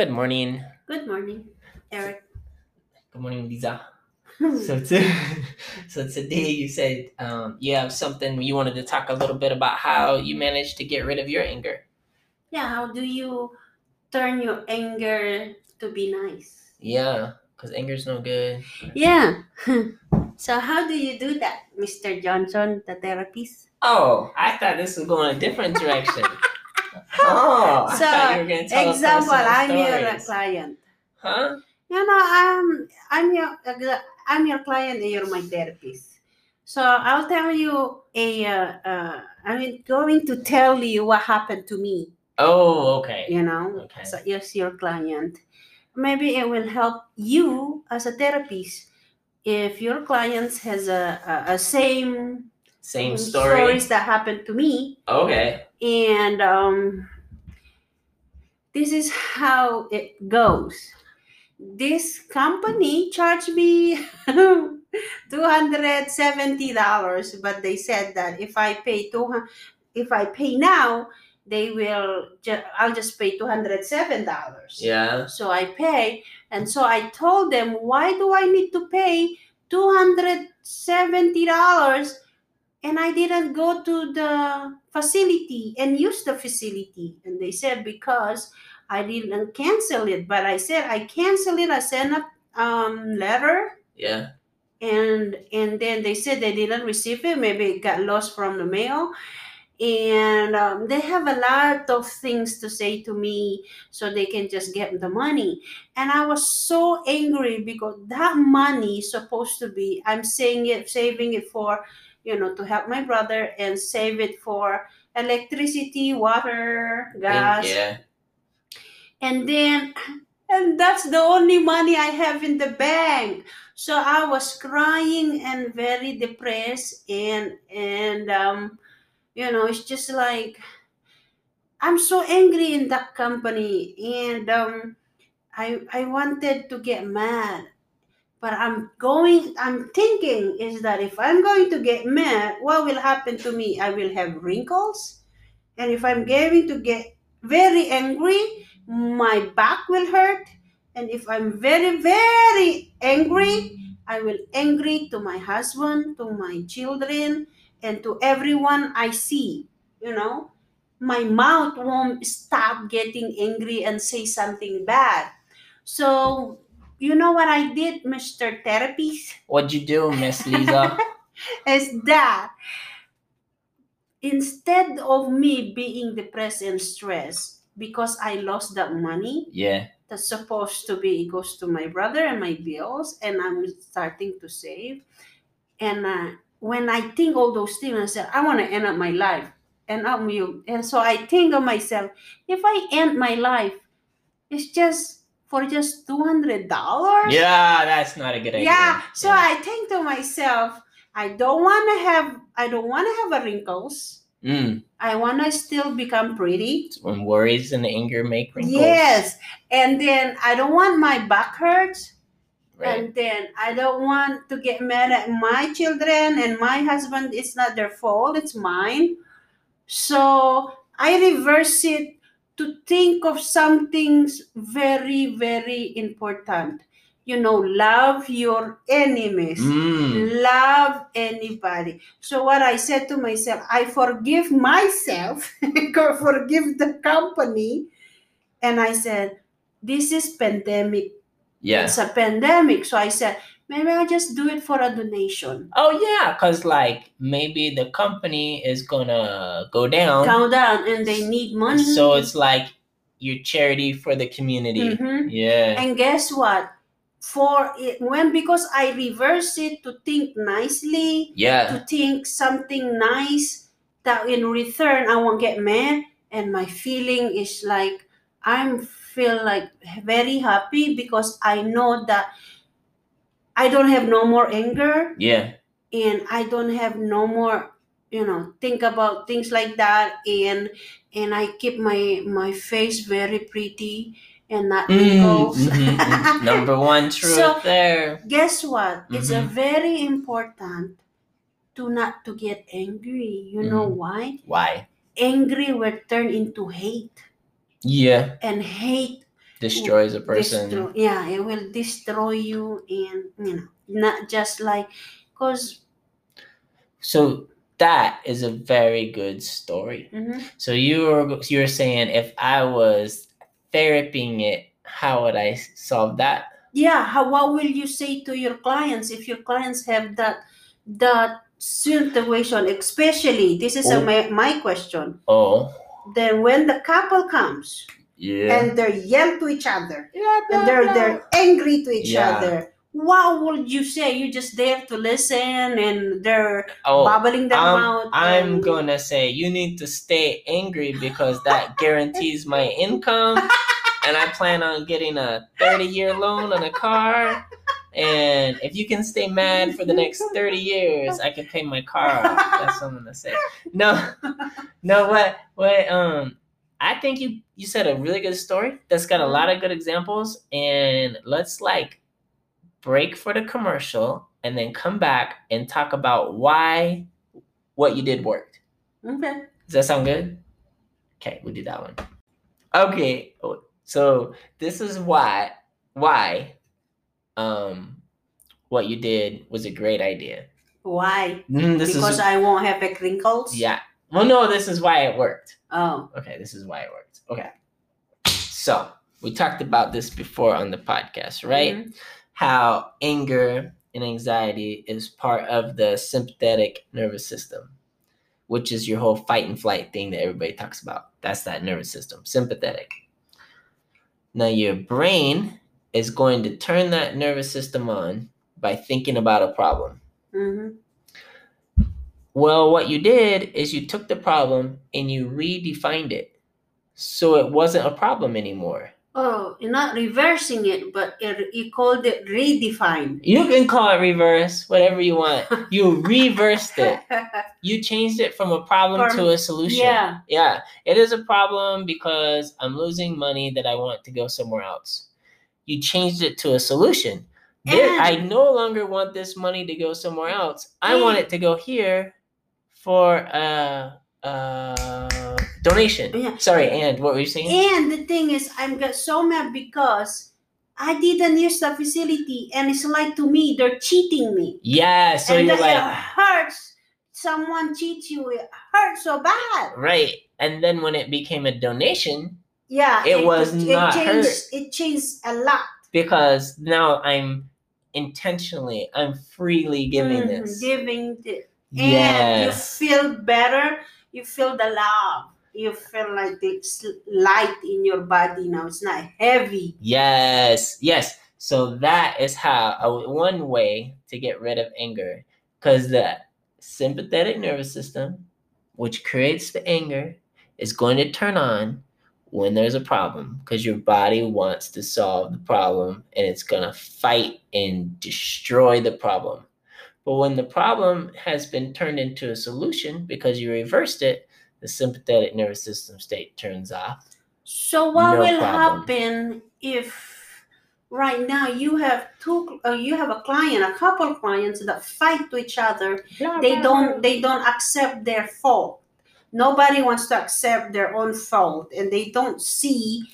Good morning. Good morning, Eric. Good morning, Lisa. So, to, so today you said um, you have something you wanted to talk a little bit about how you managed to get rid of your anger. yeah, how do you turn your anger to be nice? Yeah, because anger's no good. Yeah. so how do you do that, Mr. Johnson, the therapist? Oh, I thought this was going a different direction. Oh, So, thought you were going to tell us Example, I'm your client. Huh? You know, I'm I'm your I'm your client and you're my therapist. So I'll tell you a uh, uh, I'm going to tell you what happened to me. Oh, okay. you know Okay. so yes your client maybe it will help you as a therapist if your client has a, a, a same Same um, story. stories that happened to me Okay. and um, this is how it goes this company charged me $270 but they said that if i pay two if i pay now they will ju- i'll just pay $207 Yeah. so i pay and so i told them why do i need to pay $270 and i didn't go to the facility and use the facility. And they said because i didn't cancel it. But i said i cancel it i sent a um, letter. Yeah. and and then they said they didn't receive it. Maybe it got lost from the mail. And um, they have a lot of things to say to me so they can just get the money. And i was so angry because that money is supposed to be i'm saying it saving it for you know to help my brother and save it for electricity water gas. Yeah. and then and that's the only money i have in the bank. So i was crying and very depressed and and um you know it's just like i'm so angry in that company. And um i i wanted to get mad but i'm going i'm thinking is that if i'm going to get mad what will happen to me? I will have wrinkles. And if i'm going to get very angry my back will hurt. And if i'm very very angry i will angry to my husband to my children and to everyone i see you know? My mouth won't stop getting angry and say something bad. So you know what i did mr therapist What'd you do, Miss Lisa? is that instead of me being depressed and stressed because I lost that money yeah. that's supposed to be it goes to my brother and my bills and I'm starting to save and uh, when I think all those things I said I want to end up my life and I'm you and so I think of myself if I end my life it's just for just two hundred dollars Yeah, that's not a good idea. yeah so Yeah. i think to myself i don't want to have i don't want to have a wrinkles Mm. i want to still become pretty when worries and anger make wrinkles. yes and then i don't want my back hurts Right. and then i don't want to get mad at my children and my husband it's not their fault it's mine so i reverse it to think of something very very important you know love your enemies Mm. love anybody. So what I said to myself, I forgive myself, or forgive the company, and I said, this is pandemic. Yeah. It's a pandemic. So I said, maybe I'll just do it for a donation. Oh yeah, cause like maybe the company is gonna go down, Count down, and they need money. so it's like your charity for the community. Mhm. Yeah. And guess what? For it, when because I reverse it to think nicely, Yeah. to think something nice that in return I won't get mad and my feeling is like I'm feel like very happy because I know that I don't have no more anger Yeah. and I don't have no more you know think about things like that and and I keep my my face very pretty and not Mm, mhm, mhm. Number one truth So- there. guess what it's a Mhm. very important to not to get angry you know Mhm. why Why? angry will turn into hate Yeah. and hate destroys a person. Yeah, it will destroy you, and you know, not just like, cause. So that is a very good story. Mhm. So you were you were saying if I was therapying it, how would I solve that? yeah how what will you say to your clients if your clients have that that situation especially this is a, Oh. my, my question Oh, then when the couple comes yeah. and they yell to each other yeah, and they're they're angry to each Yeah. other what would you say You're just there to listen and they're oh, bubbling them um, out I'm and- gonna say you need to stay angry because that guarantees my income, and I plan on getting a 30 year loan on a car. And if you can stay mad for the next 30 years, I can pay my car off. That's what I'm gonna say. No, no, what, what, um, I think you you said a really good story that's got a lot of good examples, and let's like break for the commercial and then come back and talk about why what you did worked. okay Does that sound good? Okay, we'll do that one. Okay, so this is why why um what you did was a great idea. why Mm, because is i won't have a crinkles yeah. Well, no, this is why it worked. oh Okay, this is why it worked. Okay, so we talked about this before on the podcast, right? Mhm. How anger and anxiety is part of the sympathetic nervous system, which is your whole fight and flight thing that everybody talks about. That's that nervous system, sympathetic. Now, your brain is going to turn that nervous system on by thinking about a problem. Mhm. Well, what you did is you took the problem and you redefined it. So it wasn't a problem anymore. Oh, you're not reversing it, but it, you called it redefined. You can call it reverse, whatever you want. You reversed it. You changed it from a problem From- to a solution. yeah. Yeah. It is a problem because I'm losing money that I want to go somewhere else. You changed it to a solution. There, I no longer want this money to go somewhere else. I want it to go here for a, a donation. Yeah. Sorry, and what were you saying? And the thing is, I'm got so mad because I didn't use the facility, and it's like to me they're cheating me. yeah, so and you're like, it hurts. Someone cheats you. It hurts so bad. right. And then when it became a donation, Yeah. It was not it hurt. changed, It changed a lot. because now I'm intentionally, I'm freely giving Mhm, this. Giving the, and you feel better. You feel the love. You feel like it's light in your body now. It's not heavy. Yes. Yes. So that is how uh, one way to get rid of anger because the sympathetic nervous system, which creates the anger, is going to turn on when there's a problem because your body wants to solve the problem and it's going to fight and destroy the problem. But when the problem has been turned into a solution because you reversed it, the sympathetic nervous system state turns off. So what No will problem. happen if right now you have two uh, you have a client a couple clients that fight to each other they don't they don't accept their fault nobody wants to accept their own fault and they don't see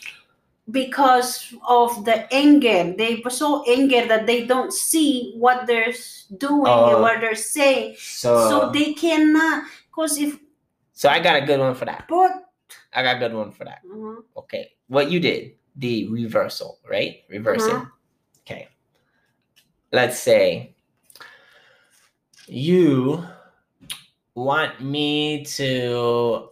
because of the anger they were so angry that they don't see what they're doing Oh. and what they're saying So, so they cannot because if so I got a good one for that. but I got a good one for that. Mhm. Okay. What you did, the reversal, right? Reversing. Uh-huh. Okay. Let's say you want me to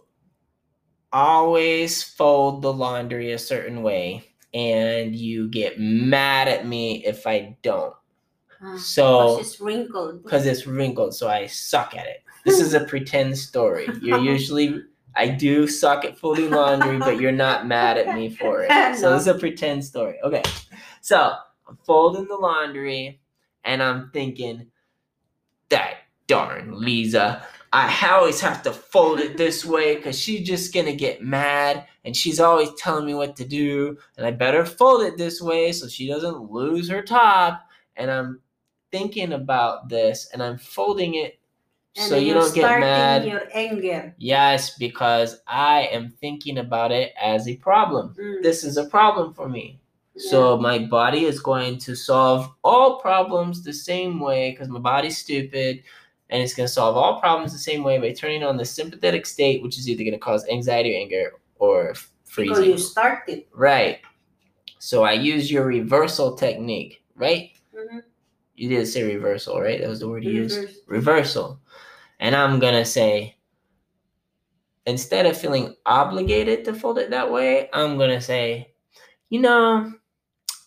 always fold the laundry a certain way and you get mad at me if I don't. Uh, So because it's wrinkled because it's wrinkled, so I suck at it. This is a pretend story. You're usually I do suck at folding laundry, but you're not mad at me for it. So this is a pretend story. Okay. So I'm folding the laundry and I'm thinking, that darn Lisa. I always have to fold it this way because she's just gonna get mad and she's always telling me what to do. And I better fold it this way so she doesn't lose her top. And I'm thinking about this and I'm folding it and so you don't get mad. your anger Yes, because I am thinking about it as a problem. Mm. This is a problem for me. So my body is going to solve all problems the same way because my body's stupid and it's going to solve all problems the same way by turning on the sympathetic state, which is either going to cause anxiety or anger or f- Because you freezing. started. Right. So I use your reversal technique, right? Mhm. You did say reversal, right? That was the word you used. Reversal. And I'm going to say, instead of feeling obligated to fold it that way, I'm going to say, you know,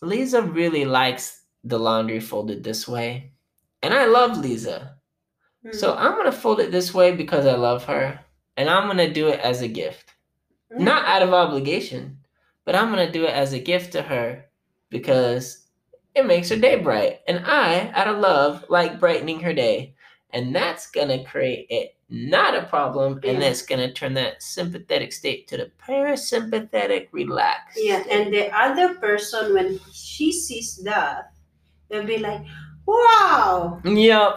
Lisa really likes the laundry folded this way. And I love Lisa. Mm. So I'm going to fold it this way because I love her. And I'm going to do it as a gift. Yeah. Not out of obligation, but I'm going to do it as a gift to her because it makes her day bright. And I, out of love, like brightening her day. And that's going to create it not a problem. And that's going to turn that sympathetic state to the parasympathetic relaxed. Yeah, and the other person, when she sees that, they'll be like, wow. Yep.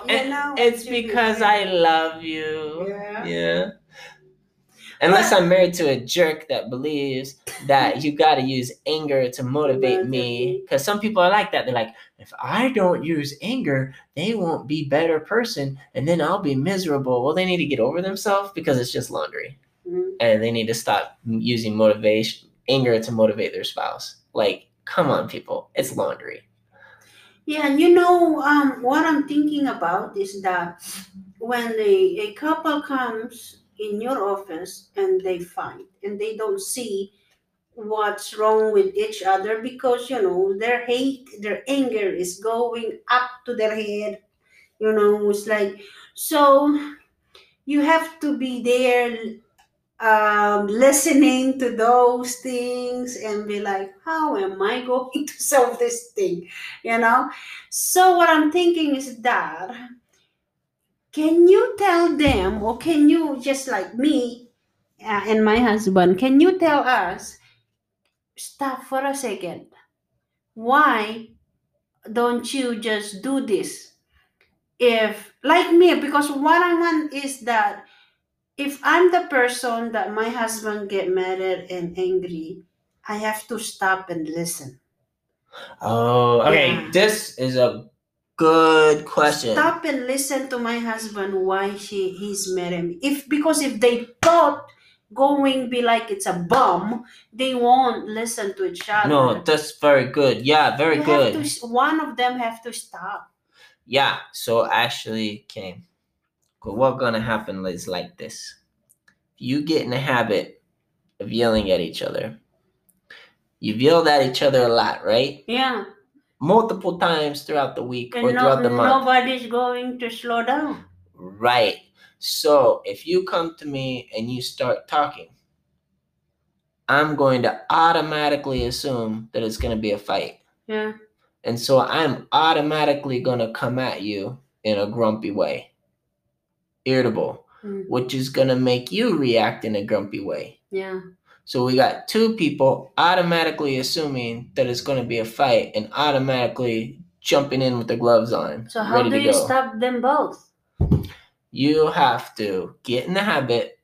You know, it's be because I love you. Yeah. Yeah. Unless I'm married to a jerk that believes that you got to use anger to motivate me. Because some people are like that. They're like, if I don't use anger, they won't be better person, and then I'll be miserable. Well, they need to get over themselves because it's just laundry, Mhm. and they need to stop using motivation anger to motivate their spouse. Like, come on, people, it's laundry. Yeah, and you know, um, what I'm thinking about is that when a, a couple comes in your office and they fight and they don't see what's wrong with each other because you know their hate their anger is going up to their head you know it's like so you have to be there um, listening to those things and be like how am i going to solve this thing? You know? So what i'm thinking is that can you tell them or can you just like me uh, and my husband can you tell us stop for a second why don't you just do this? If like me because what i want is that if i'm the person that my husband get mad at and angry i have to stop and listen Oh, okay. Yeah. This is a good question. stop and listen to my husband why she he's mad at me if because if they thought going be like it's a bomb they won't listen to each other No, that's very good. Yeah, very You good. to, one of them have to stop Yeah, so actually, okay. But what gonna happen is like this. You get in the habit of yelling at each other. You've yelled at each other a lot, right? yeah Multiple times throughout the week or no, throughout the month. nobody's going to slow down Right. So if you come to me and you start talking, I'm going to automatically assume that it's going to be a fight. yeah And so I'm automatically going to come at you in a grumpy way, irritable, Mm. which is going to make you react in a grumpy way. yeah So we got two people automatically assuming that it's going to be a fight and automatically jumping in with their gloves on, so how do you go. stop them both you have to get in the habit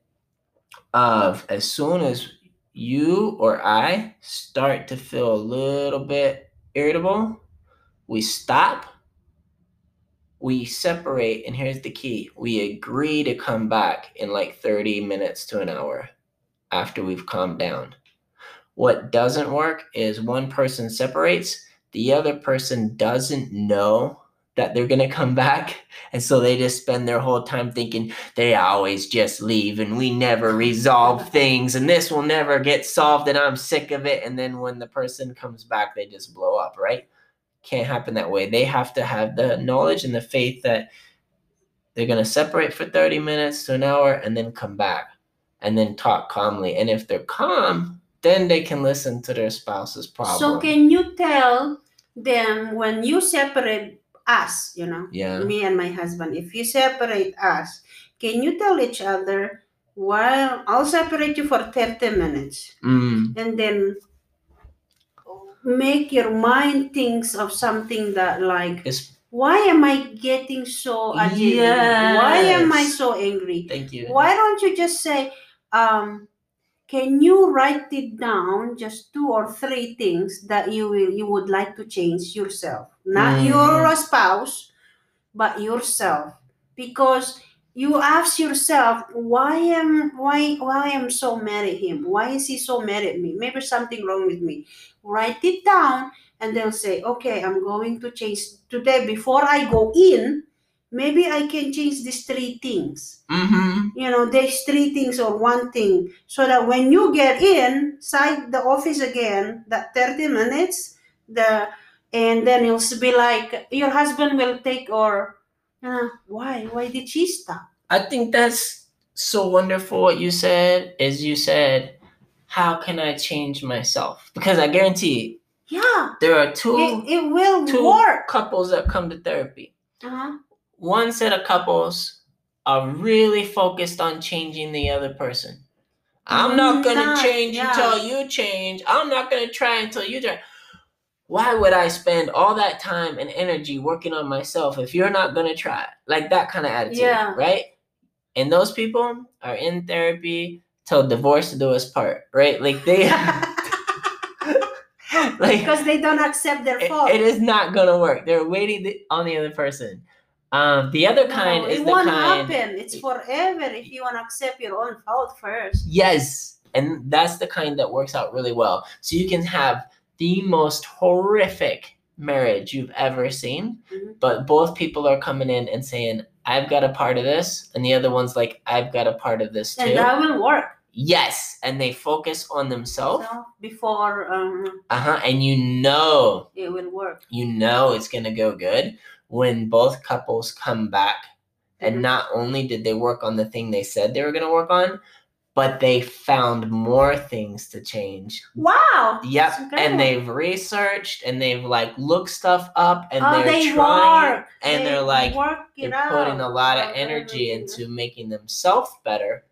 of as soon as you or I start to feel a little bit irritable, we stop, we separate, and here's the key we agree to come back in like 30 minutes to an hour after we've calmed down. What doesn't work is one person separates, the other person doesn't know that they're going to come back. And so they just spend their whole time thinking they always just leave and we never resolve things and this will never get solved and I'm sick of it. And then when the person comes back, they just blow up, right? Can't happen that way. They have to have the knowledge and the faith that they're going to separate for 30 minutes to an hour and then come back and then talk calmly. And if they're calm, then they can listen to their spouse's problem. so can you tell them when you separate us you know yeah. me and my husband if you separate us can you tell each other well i'll separate you for 30 minutes Mm, and then make your mind thinks of something that like it's, why am i getting so agitated why am i so angry? Thank you. why don't you just say um can you write it down just two or three things that you will you would like to change yourself? Not Mhm. your spouse but yourself. Because you ask yourself why am why why am so mad at him? Why is he so mad at me? Maybe something wrong with me. Write it down and they'll say okay i'm going to change today. Before i go in maybe i can change these three things. Mm-hmm. you know there's three things or one thing. So that when you get inside the office again that 30 minutes the and then it'll be like your husband will take or uh, why? Why did she stop I think that's so wonderful what you said is you said, how can I change myself? Because I guarantee yeah there are two it, it will two work couples that come to therapy. uh-huh. One set of couples are really focused on changing the other person. I'm not gonna Not- change yeah. until you change. I'm not gonna try until you try. Why would I spend all that time and energy working on myself if you're not gonna try? Like that kind of attitude, Yeah. right? And those people are in therapy till divorce do us part, right? Like they, like because they don't accept their it- fault it is not gonna work. They're waiting on the other person. Um, the other kind No, is it the won't kind. happen it's forever if you want to accept your own fault first Yes, and that's the kind that works out really well. So you can have the most horrific marriage you've ever seen, Mhm. but both people are coming in and saying, "I've got a part of this," and the other one's like, "I've got a part of this too. and that will work yes, and they focus on themselves. so before um, Uh huh. And you know it will work you know it's going to go good when both couples come back and Mhm. not only did they work on the thing they said they were going to work on but they found more things to change. Wow. Yep and they've researched and they've like looked stuff up and oh, they're they trying work. and They they're like they're putting a lot of energy into making themselves better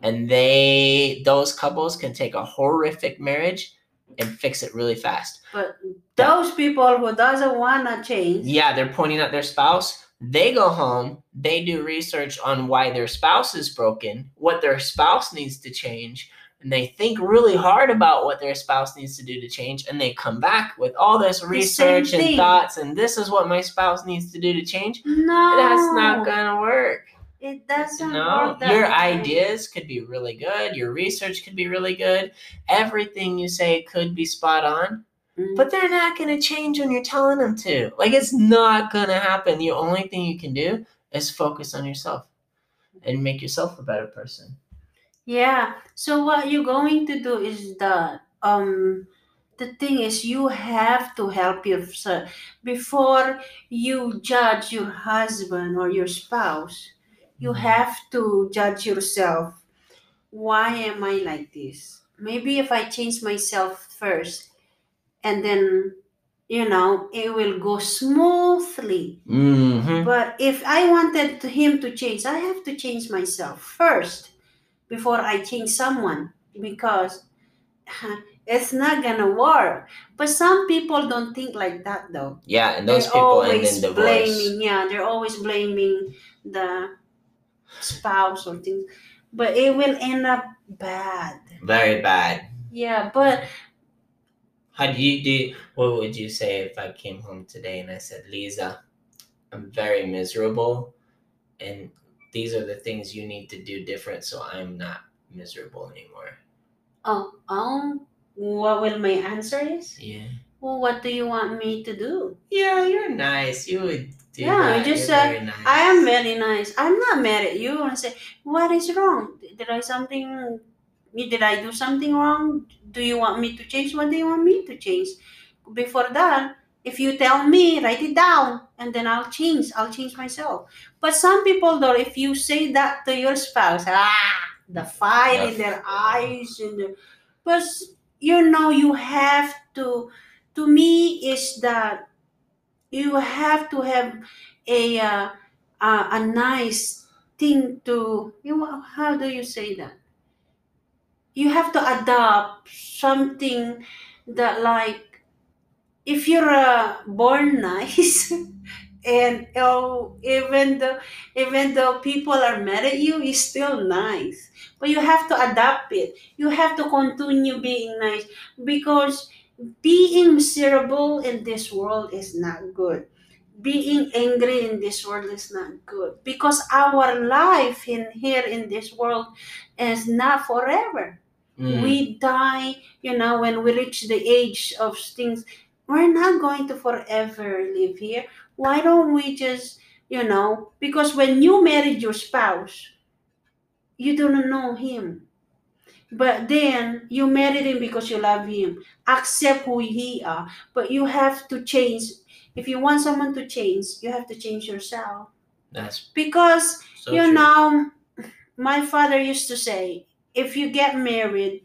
and they those couples can take a horrific marriage and fix it really fast. But those people who doesn't wanna change, Yeah, they're pointing at their spouse. They go home, they do research on why their spouse is broken, what their spouse needs to change, and they think really hard about what their spouse needs to do to change, and they come back with all this research and thoughts, and this is what my spouse needs to do to change. no, That's not gonna work. It doesn't No, your way. ideas could be really good, your research could be really good, everything you say could be spot on. But they're not going to change when you're telling them to. Like it's not going to happen. The only thing you can do is focus on yourself and make yourself a better person. Yeah. So what you're going to do is that um the thing is you have to help yourself before you judge your husband or your spouse. You have to judge yourself. Why am I like this? Maybe if I change myself first and then you know it will go smoothly. Mm-hmm. But if I wanted him to change, I have to change myself first before I change someone because it's not gonna work. But some people don't think like that though. Yeah, and those they're people end always in divorce. blaming. Yeah, they're always blaming the spouse or things, but it will end up bad. Very bad. Yeah, but How do you do? What would you say if I came home today and I said, Lisa, I'm very miserable, and these are the things you need to do different so I'm not miserable anymore. oh, um, what will my answer is? Yeah. Well, what do you want me to do? Yeah, you're nice. You would do Yeah, I that. just You're said, nice. I am very nice. I'm not mad at you. And say, what is wrong? Did I something? Did I do something wrong? Do you want me to change? What do you want me to change? Before that, if you tell me, write it down, and then I'll change. I'll change myself. But some people, though, if you say that to your spouse, ah, the fire in their eyes, and the, but you know, you have to. To me, is that you have to have a uh, a, a nice thing to you know, how do you say that you have to adopt something that like if you're uh, born nice and oh, even though even though people are mad at you, it's still nice. But you have to adapt it. You have to continue being nice because being miserable in this world is not good. Being angry in this world is not good because our life in here in this world is not forever. Mm. We die, you know, when we reach the age of things. We're not going to forever live here. Why don't we just, you know, because when you married your spouse, you don't know him. But then you married him because you love him. Accept who he are. But you have to change. If you want someone to change, you have to change yourself. That's Because so you true. know, my father used to say, if you get married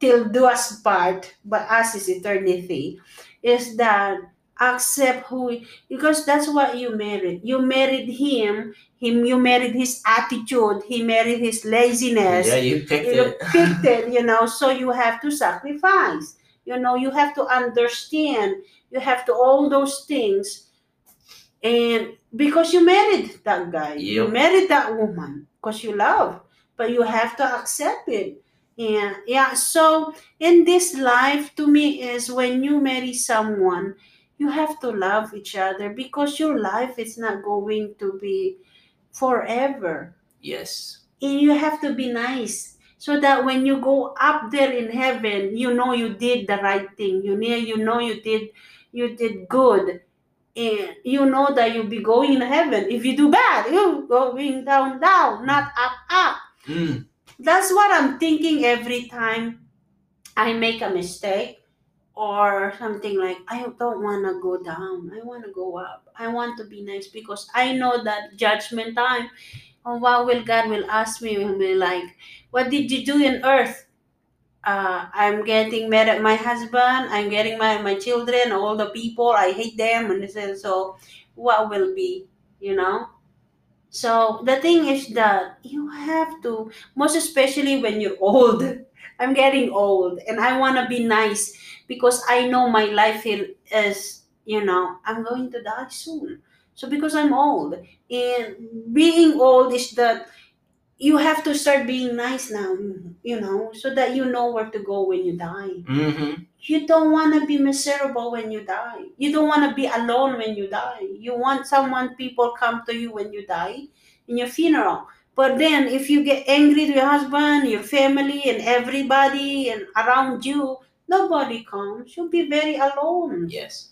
till do us part, but us is eternity, is that accept who because that's what you married. You married him, him you married his attitude, he married his laziness. yeah, you picked you it. picked it, you know, so you have to sacrifice. You know, you have to understand, you have to all those things. And because you married that guy, you married that woman because you love, but you have to accept it. yeah yeah, so in this life, to me, is when you marry someone, you have to love each other because your life is not going to be forever. Yes. and you have to be nice so that when you go up there in heaven you know you did the right thing. You know you know you did you did good. And you know that you'll be going to heaven. If you do bad you going down down not up up Mm. that's what i'm thinking every time i make a mistake or something like i don't want to go down. I want to go up. I want to be nice because i know that judgment time. Oh what will god will ask me will be like what did you do in earth? Uh, i'm getting mad at my husband. I'm getting at my children all the people. I hate them. And so what will be? You know so the thing is that you have to most especially when you're old. I'm getting old and i want to be nice because i know my life is you know i'm going to die soon. So because i'm old and being old is that you have to start being nice now you know so that you know where to go when you die. Mm-hmm. you don't want to be miserable when you die. You don't want to be alone when you die. You want someone people come to you when you die in your funeral. But then if you get angry to your husband your family and everybody and around you nobody comes. You'll be very alone. Yes.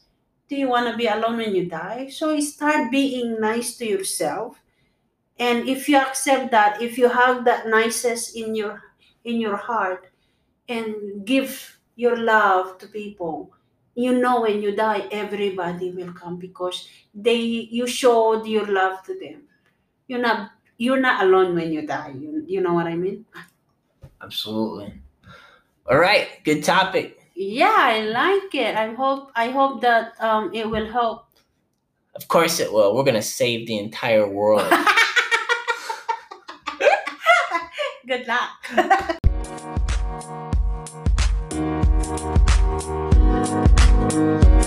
do you want to be alone when you die? So start being nice to yourself and if you accept that if you have that nicest in your in your heart and give your love to people you know when you die everybody will come because they you showed your love to them you're not you're not alone when you die you, you know what i mean Absolutely. All right. Good topic. yeah i like it i hope i hope that um it will help Of course it will. We're gonna save the entire world. good luck